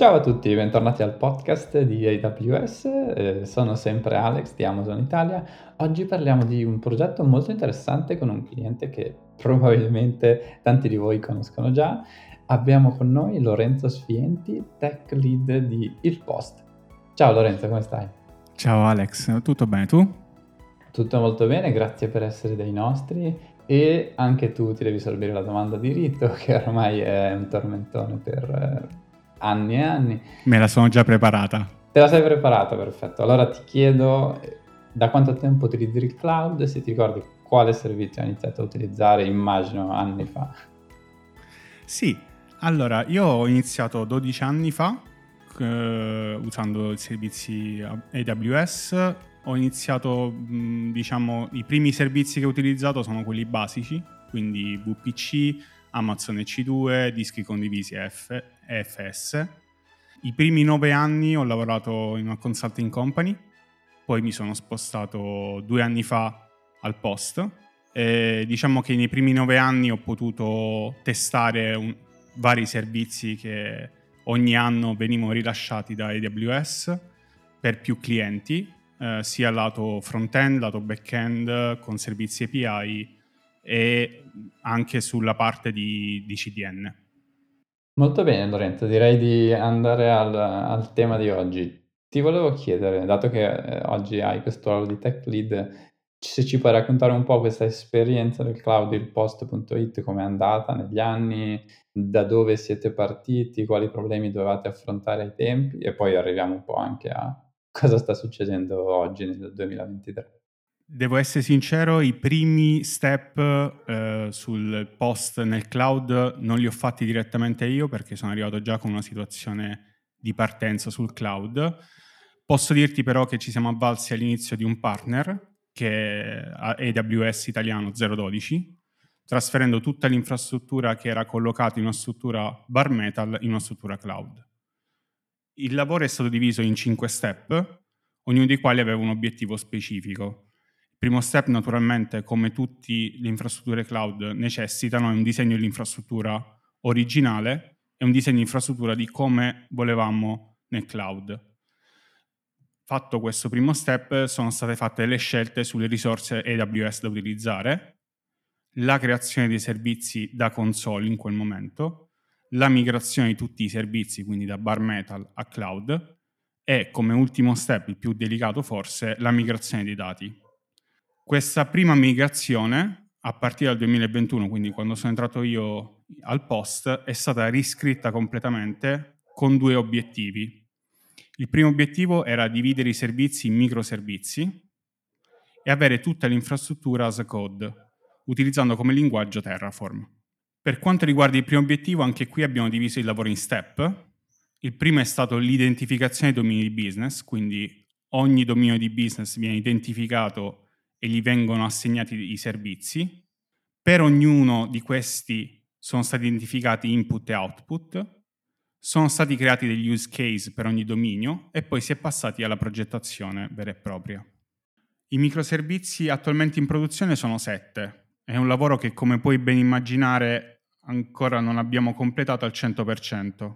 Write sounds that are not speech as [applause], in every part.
Ciao a tutti, bentornati al podcast di AWS, eh, sono sempre Alex di Amazon Italia. Oggi parliamo di un progetto molto interessante con un cliente che [laughs] probabilmente tanti di voi conoscono già. Abbiamo con noi Lorenzo Sfienti, tech lead di Il Post. Ciao Lorenzo, come stai? Ciao Alex, tutto bene tu? Tutto molto bene, grazie per essere dei nostri e anche tu ti devi sorbire la domanda di rito [laughs] che ormai è un tormentone per eh, anni e anni. Me la sono già preparata. Te la sei preparata, perfetto. Allora ti chiedo da quanto tempo utilizzi il cloud, se ti ricordi quale servizio hai iniziato a utilizzare, immagino anni fa. Sì, allora io ho iniziato 12 anni fa eh, usando i servizi AWS. Ho iniziato, diciamo, i primi servizi che ho utilizzato sono quelli basici, quindi VPC, Amazon EC2, dischi condivisi F, EFS. I primi nove anni ho lavorato in una consulting company, poi mi sono spostato due anni fa al post. E diciamo che nei primi nove anni ho potuto testare un, vari servizi che ogni anno venivano rilasciati da AWS per più clienti, eh, sia lato front-end, lato back-end, con servizi API e anche sulla parte di, di CDN. Molto bene Lorenzo, direi di andare al, al tema di oggi. Ti volevo chiedere, dato che eh, oggi hai questo ruolo di tech lead, se ci puoi raccontare un po' questa esperienza del cloud, il post.it, come è andata negli anni, da dove siete partiti, quali problemi dovevate affrontare ai tempi e poi arriviamo un po' anche a cosa sta succedendo oggi nel 2023. Devo essere sincero, i primi step eh, sul post nel cloud non li ho fatti direttamente io perché sono arrivato già con una situazione di partenza sul cloud. Posso dirti però che ci siamo avvalsi all'inizio di un partner che è AWS italiano 012, trasferendo tutta l'infrastruttura che era collocata in una struttura bare metal in una struttura cloud. Il lavoro è stato diviso in cinque step, ognuno dei quali aveva un obiettivo specifico primo step naturalmente, come tutte le infrastrutture cloud necessitano, è un disegno dell'infrastruttura originale e un disegno di infrastruttura di come volevamo nel cloud. Fatto questo primo step, sono state fatte le scelte sulle risorse AWS da utilizzare, la creazione dei servizi da console in quel momento, la migrazione di tutti i servizi, quindi da bare metal a cloud, e come ultimo step, il più delicato forse, la migrazione dei dati. Questa prima migrazione, a partire dal 2021, quindi quando sono entrato io al post, è stata riscritta completamente con due obiettivi. Il primo obiettivo era dividere i servizi in microservizi e avere tutta l'infrastruttura as code, utilizzando come linguaggio Terraform. Per quanto riguarda il primo obiettivo, anche qui abbiamo diviso il lavoro in step. Il primo è stato l'identificazione dei domini di business, quindi ogni dominio di business viene identificato e gli vengono assegnati i servizi. Per ognuno di questi sono stati identificati input e output, sono stati creati degli use case per ogni dominio e poi si è passati alla progettazione vera e propria. I microservizi attualmente in produzione sono sette. È un lavoro che, come puoi ben immaginare, ancora non abbiamo completato al 100%.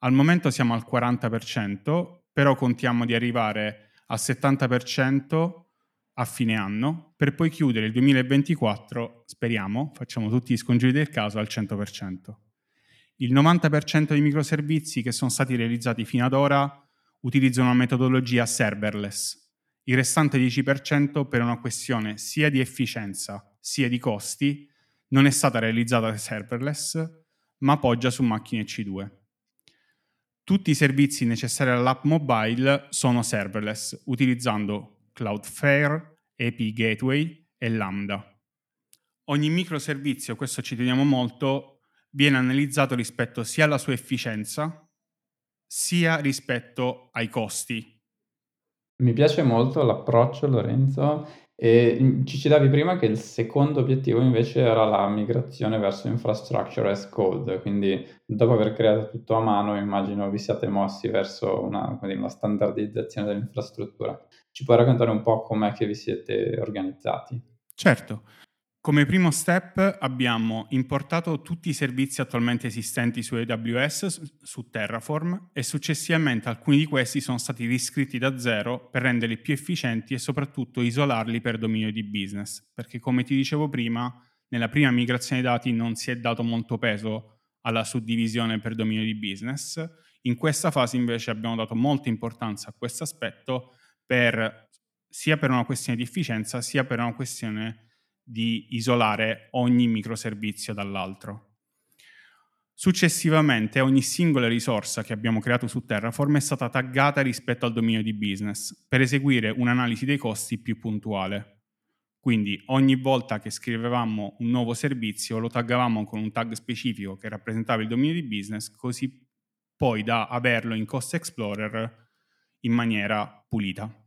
Al momento siamo al 40%, però contiamo di arrivare al 70% a fine anno per poi chiudere il 2024, speriamo, facciamo tutti gli scongiuri del caso, al 100%. Il 90% dei microservizi che sono stati realizzati fino ad ora utilizzano una metodologia serverless. Il restante 10% per una questione sia di efficienza sia di costi non è stata realizzata serverless, ma poggia su macchine C2. Tutti i servizi necessari all'app mobile sono serverless, utilizzando Cloudflare, API Gateway e Lambda. Ogni microservizio, questo ci teniamo molto, viene analizzato rispetto sia alla sua efficienza sia rispetto ai costi. Mi piace molto l'approccio Lorenzo e ci citavi prima che il secondo obiettivo invece era la migrazione verso infrastructure as code, quindi dopo aver creato tutto a mano immagino vi siate mossi verso una, una standardizzazione dell'infrastruttura. Ci puoi raccontare un po' com'è che vi siete organizzati? Certo. Come primo step abbiamo importato tutti i servizi attualmente esistenti su AWS su Terraform e successivamente alcuni di questi sono stati riscritti da zero per renderli più efficienti e soprattutto isolarli per dominio di business, perché come ti dicevo prima, nella prima migrazione dati non si è dato molto peso alla suddivisione per dominio di business. In questa fase invece abbiamo dato molta importanza a questo aspetto per, sia per una questione di efficienza sia per una questione di isolare ogni microservizio dall'altro. Successivamente ogni singola risorsa che abbiamo creato su Terraform è stata taggata rispetto al dominio di business per eseguire un'analisi dei costi più puntuale. Quindi ogni volta che scrivevamo un nuovo servizio lo taggavamo con un tag specifico che rappresentava il dominio di business, così poi da averlo in Cost Explorer in maniera pulita.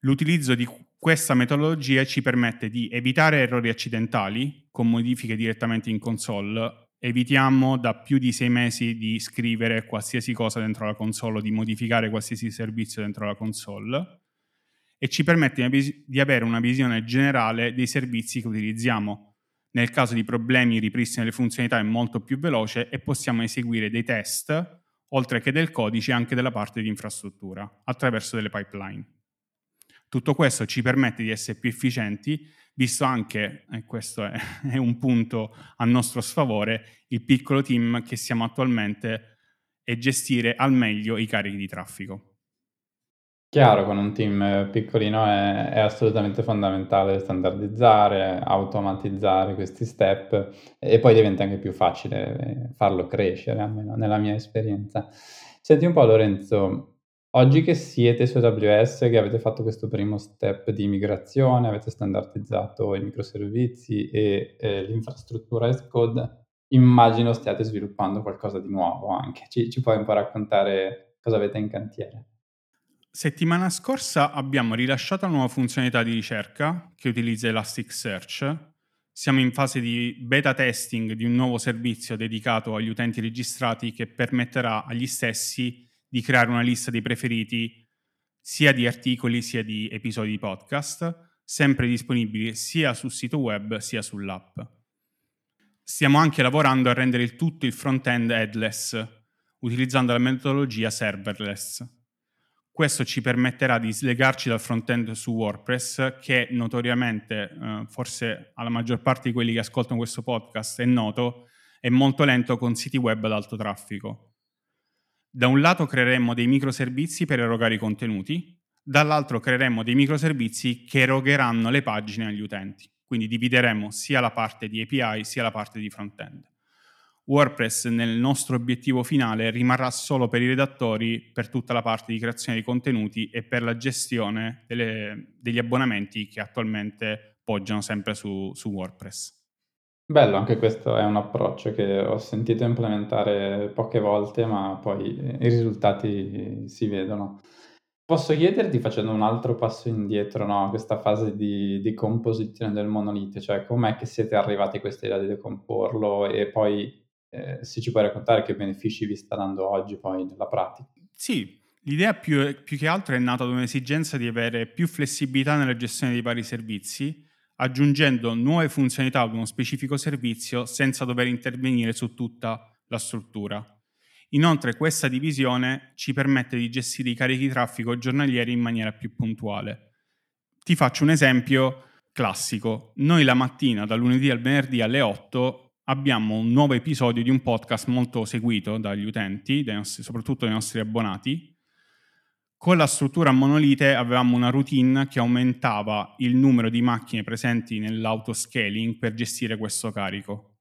L'utilizzo di questa metodologia ci permette di evitare errori accidentali con modifiche direttamente in console. Evitiamo da più di sei mesi di scrivere qualsiasi cosa dentro la console o di modificare qualsiasi servizio dentro la console e ci permette di avere una visione generale dei servizi che utilizziamo. Nel caso di problemi il ripristino delle funzionalità è molto più veloce e possiamo eseguire dei test, oltre che del codice, anche della parte di infrastruttura, attraverso delle pipeline. Tutto questo ci permette di essere più efficienti, visto anche, e questo è, [laughs] è un punto a nostro sfavore, il piccolo team che siamo attualmente e gestire al meglio i carichi di traffico. Chiaro, con un team piccolino è, è, assolutamente fondamentale standardizzare, automatizzare questi step e poi diventa anche più facile farlo crescere, almeno nella mia esperienza. Senti un po' Lorenzo, Oggi che siete su AWS, che avete fatto questo primo step di migrazione, avete standardizzato i microservizi e eh, l'infrastruttura as code, immagino stiate sviluppando qualcosa di nuovo anche. Ci, ci puoi un po' raccontare cosa avete in cantiere? Settimana scorsa abbiamo rilasciato una nuova funzionalità di ricerca che utilizza Elasticsearch. Siamo in fase di beta testing di un nuovo servizio dedicato agli utenti registrati che permetterà agli stessi di creare una lista dei preferiti sia di articoli sia di episodi di podcast, sempre disponibili sia sul sito web sia sull'app. Stiamo anche lavorando a rendere il tutto il front-end headless, utilizzando la metodologia serverless. Questo ci permetterà di slegarci dal front-end su WordPress, che notoriamente, eh, forse alla maggior parte di quelli che ascoltano questo podcast è noto, è molto lento con siti web ad alto traffico. Da un lato creeremmo dei microservizi per erogare i contenuti, dall'altro creeremmo dei microservizi che erogheranno le pagine agli utenti. Quindi divideremo sia la parte di API sia la parte di front-end. WordPress nel nostro obiettivo finale rimarrà solo per i redattori per tutta la parte di creazione di contenuti e per la gestione delle, degli abbonamenti che attualmente poggiano sempre su, su WordPress. Bello, anche questo è un approccio che ho sentito implementare poche volte, ma poi i risultati si vedono. Posso chiederti, facendo un altro passo indietro, no, questa fase di, di composizione del monolite, cioè com'è che siete arrivati a questa idea di decomporlo e poi eh, se ci puoi raccontare che benefici vi sta dando oggi poi nella pratica? Sì, l'idea più, più che altro è nata da un'esigenza di avere più flessibilità nella gestione dei vari servizi aggiungendo nuove funzionalità ad uno specifico servizio senza dover intervenire su tutta la struttura. Inoltre questa divisione ci permette di gestire i carichi traffico giornalieri in maniera più puntuale. Ti faccio un esempio classico. Noi la mattina, dal lunedì al venerdì alle 8, abbiamo un nuovo episodio di un podcast molto seguito dagli utenti, dai nostri, soprattutto dai nostri abbonati, con la struttura monolite avevamo una routine che aumentava il numero di macchine presenti nell'autoscaling per gestire questo carico.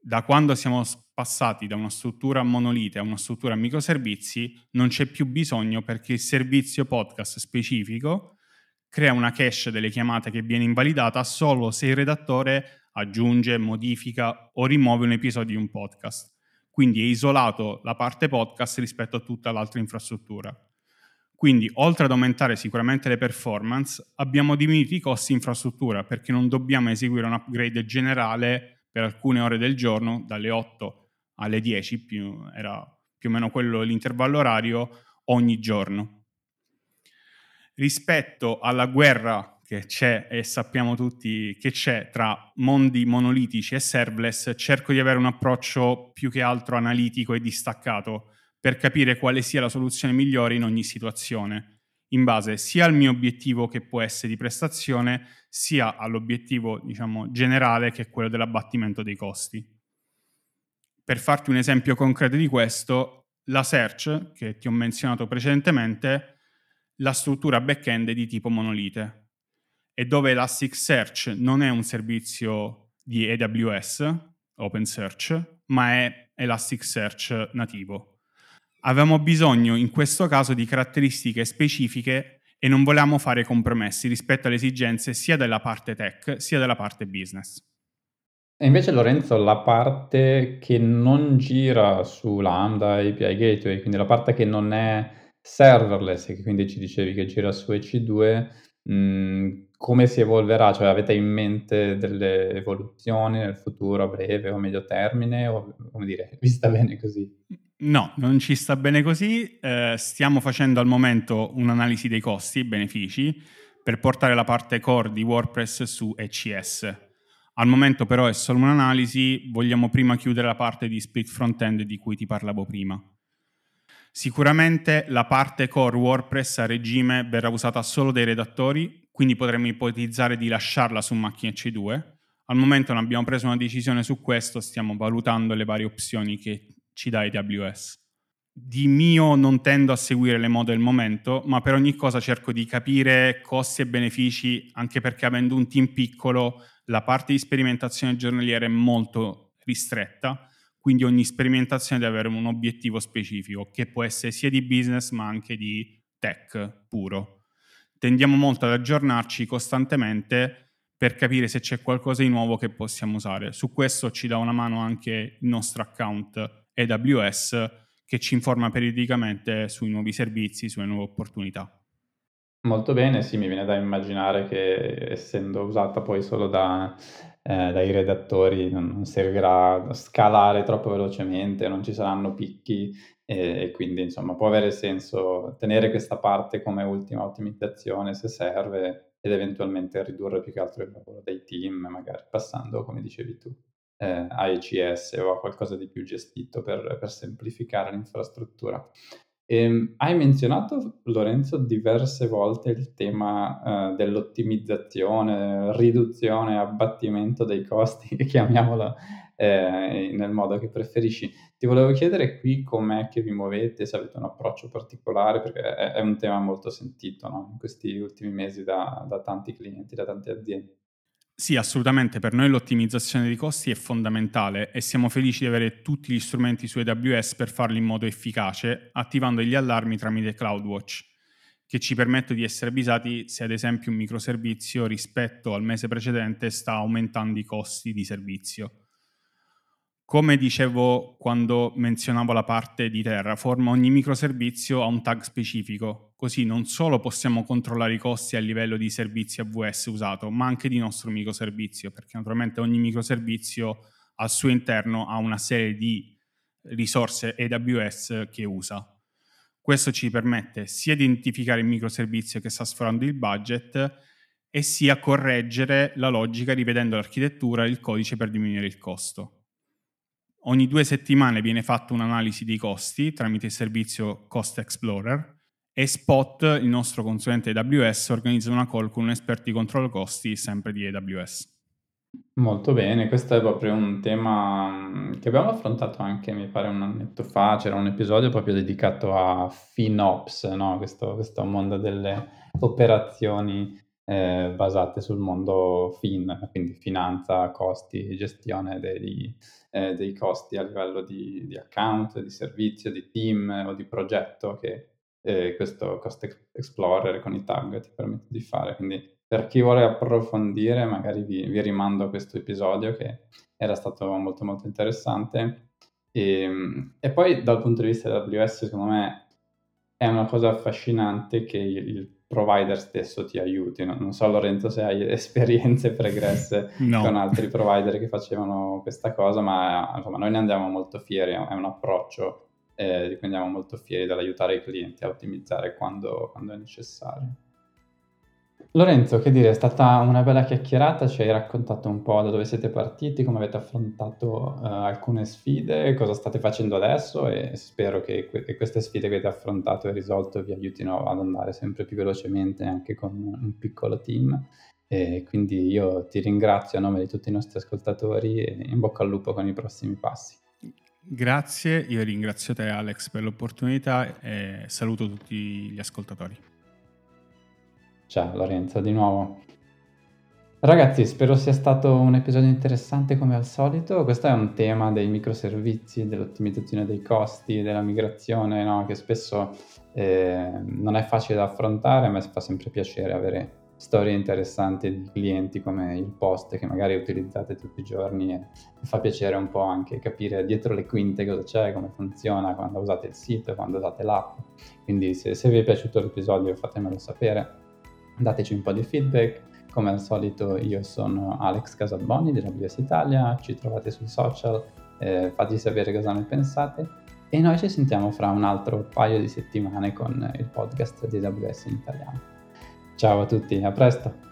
Da quando siamo passati da una struttura monolite a una struttura microservizi, non c'è più bisogno perché il servizio podcast specifico crea una cache delle chiamate che viene invalidata solo se il redattore aggiunge, modifica o rimuove un episodio di un podcast. Quindi è isolato la parte podcast rispetto a tutta l'altra infrastruttura. Quindi, oltre ad aumentare sicuramente le performance, abbiamo diminuito i costi infrastruttura perché non dobbiamo eseguire un upgrade generale per alcune ore del giorno, dalle 8 alle 10, più, era più o meno quello l'intervallo orario, ogni giorno. Rispetto alla guerra che c'è e sappiamo tutti che c'è tra mondi monolitici e serverless, cerco di avere un approccio più che altro analitico e distaccato per capire quale sia la soluzione migliore in ogni situazione, in base sia al mio obiettivo che può essere di prestazione, sia all'obiettivo, diciamo, generale che è quello dell'abbattimento dei costi. Per farti un esempio concreto di questo, la search, che ti ho menzionato precedentemente, la struttura back-end è di tipo monolite e dove Elasticsearch non è un servizio di AWS, OpenSearch, ma è Elasticsearch nativo. Avevamo bisogno in questo caso di caratteristiche specifiche e non volevamo fare compromessi rispetto alle esigenze sia della parte tech sia della parte business. E invece Lorenzo, la parte che non gira su Lambda API Gateway, quindi la parte che non è serverless, che quindi ci dicevi che gira su EC2, mh, mhmm, come si evolverà? Cioè avete in mente delle evoluzioni nel futuro a breve o medio termine o come dire, [laughs] vi sta bene così? No, non ci sta bene così. Eh, stiamo facendo al momento un'analisi dei costi, benefici, per portare la parte core di WordPress su ECS. Al momento però è solo un'analisi, vogliamo prima chiudere la parte di split front-end di cui ti parlavo prima. Sicuramente la parte core WordPress a regime verrà usata solo dai redattori, quindi potremmo ipotizzare di lasciarla su macchine C2. Al momento non abbiamo preso una decisione su questo, stiamo valutando le varie opzioni che ci dà AWS. Di mio non tendo a seguire le mode del momento, ma per ogni cosa cerco di capire costi e benefici, anche perché avendo un team piccolo la parte di sperimentazione giornaliera è molto ristretta quindi ogni sperimentazione deve avere un obiettivo specifico, che può essere sia di business ma anche di tech puro. Tendiamo molto ad aggiornarci costantemente per capire se c'è qualcosa di nuovo che possiamo usare. Su questo ci dà una mano anche il nostro account AWS che ci informa periodicamente sui nuovi servizi, sulle nuove opportunità. Molto bene, sì, mi viene da immaginare che essendo usata poi solo da ehm, dai redattori non servirà scalare troppo velocemente, non ci saranno picchi e e quindi insomma può avere senso tenere questa parte come ultima ottimizzazione se serve ed eventualmente ridurre più che altro il lavoro dei team, magari passando, come dicevi tu, ehm, a ECS o a qualcosa di più gestito per per semplificare l'infrastruttura. Ehm, hai menzionato, Lorenzo, diverse volte il tema, ehm, dell'ottimizzazione, riduzione, abbattimento dei costi, [laughs] chiamiamolo, ehm, nel modo che preferisci. Ti volevo chiedere qui com'è che vi muovete, se avete un approccio particolare, perché è è un tema molto sentito, no, in questi ultimi mesi da da tanti clienti, da tante aziende. Sì, assolutamente, per noi l'ottimizzazione dei costi è fondamentale e siamo felici di avere tutti gli strumenti su AWS per farlo in modo efficace, attivando gli allarmi tramite CloudWatch, che ci permette di essere avvisati se ad esempio un microservizio rispetto al mese precedente sta aumentando i costi di servizio. Come dicevo quando menzionavo la parte di Terraform, ogni microservizio ha un tag specifico, così non solo possiamo controllare i costi a livello di servizi AWS usato, ma anche di nostro microservizio, perché naturalmente ogni microservizio al suo interno ha una serie di risorse AWS che usa. Questo ci permette sia di identificare il microservizio che sta sforando il budget e sia correggere la logica rivedendo l'architettura e il codice per diminuire il costo. Ogni due settimane viene fatta un'analisi dei costi tramite il servizio Cost Explorer e Spot, il nostro consulente AWS, organizza una call con un esperto di controllo costi sempre di AWS. Molto bene, questo è proprio un tema mm, che abbiamo affrontato anche, mi pare, un annetto fa, c'era un episodio proprio dedicato a FinOps, no? questo, questo mondo delle operazioni eh, basate sul mondo fin, quindi finanza, costi, gestione dei, eh, dei costi a livello di, di, account, di servizio, di team o di progetto che eh, questo Cost Explorer con i tag ti permette di fare. Quindi per chi vuole approfondire magari vi, vi rimando a questo episodio che era stato molto molto interessante. E, ehm, e poi dal punto di vista dell'AWS secondo me è una cosa affascinante che il, il provider stesso ti aiuti. No? Non so Lorenzo se hai [laughs] esperienze pregresse no. con altri provider che facevano questa cosa, ma insomma noi ne andiamo molto fieri, è un approccio eh, di cui andiamo molto fieri dall'aiutare i clienti a ottimizzare quando, quando è necessario. Lorenzo, che dire, è stata una bella chiacchierata, ci hai raccontato un po' da dove siete partiti, come avete affrontato uh, alcune sfide, cosa state facendo adesso e spero che, que- che, queste sfide che avete affrontato e risolto vi aiutino ad andare sempre più velocemente anche con un piccolo team. E quindi io ti ringrazio a nome di tutti i nostri ascoltatori e in bocca al lupo con i prossimi passi. Grazie, io ringrazio te Alex per l'opportunità e saluto tutti gli ascoltatori. Ciao Lorenzo, di nuovo. Ragazzi, spero sia stato un episodio interessante come al solito. Questo è un tema dei microservizi, dell'ottimizzazione dei costi, della migrazione, no? che spesso eh, non è facile da affrontare, ma fa sempre piacere avere storie interessanti di clienti come il post che magari utilizzate tutti i giorni e fa piacere un po' anche capire dietro le quinte cosa c'è, come funziona quando usate il sito, quando usate l'app. Quindi se, se vi è piaciuto l'episodio fatemelo sapere dateci un po' di feedback. Come al solito io sono Alex Casalboni di AWS Italia, ci trovate sui social, eh, fateci sapere cosa ne pensate e noi ci sentiamo fra un altro paio di settimane con il podcast di AWS in italiano. Ciao a tutti, a presto!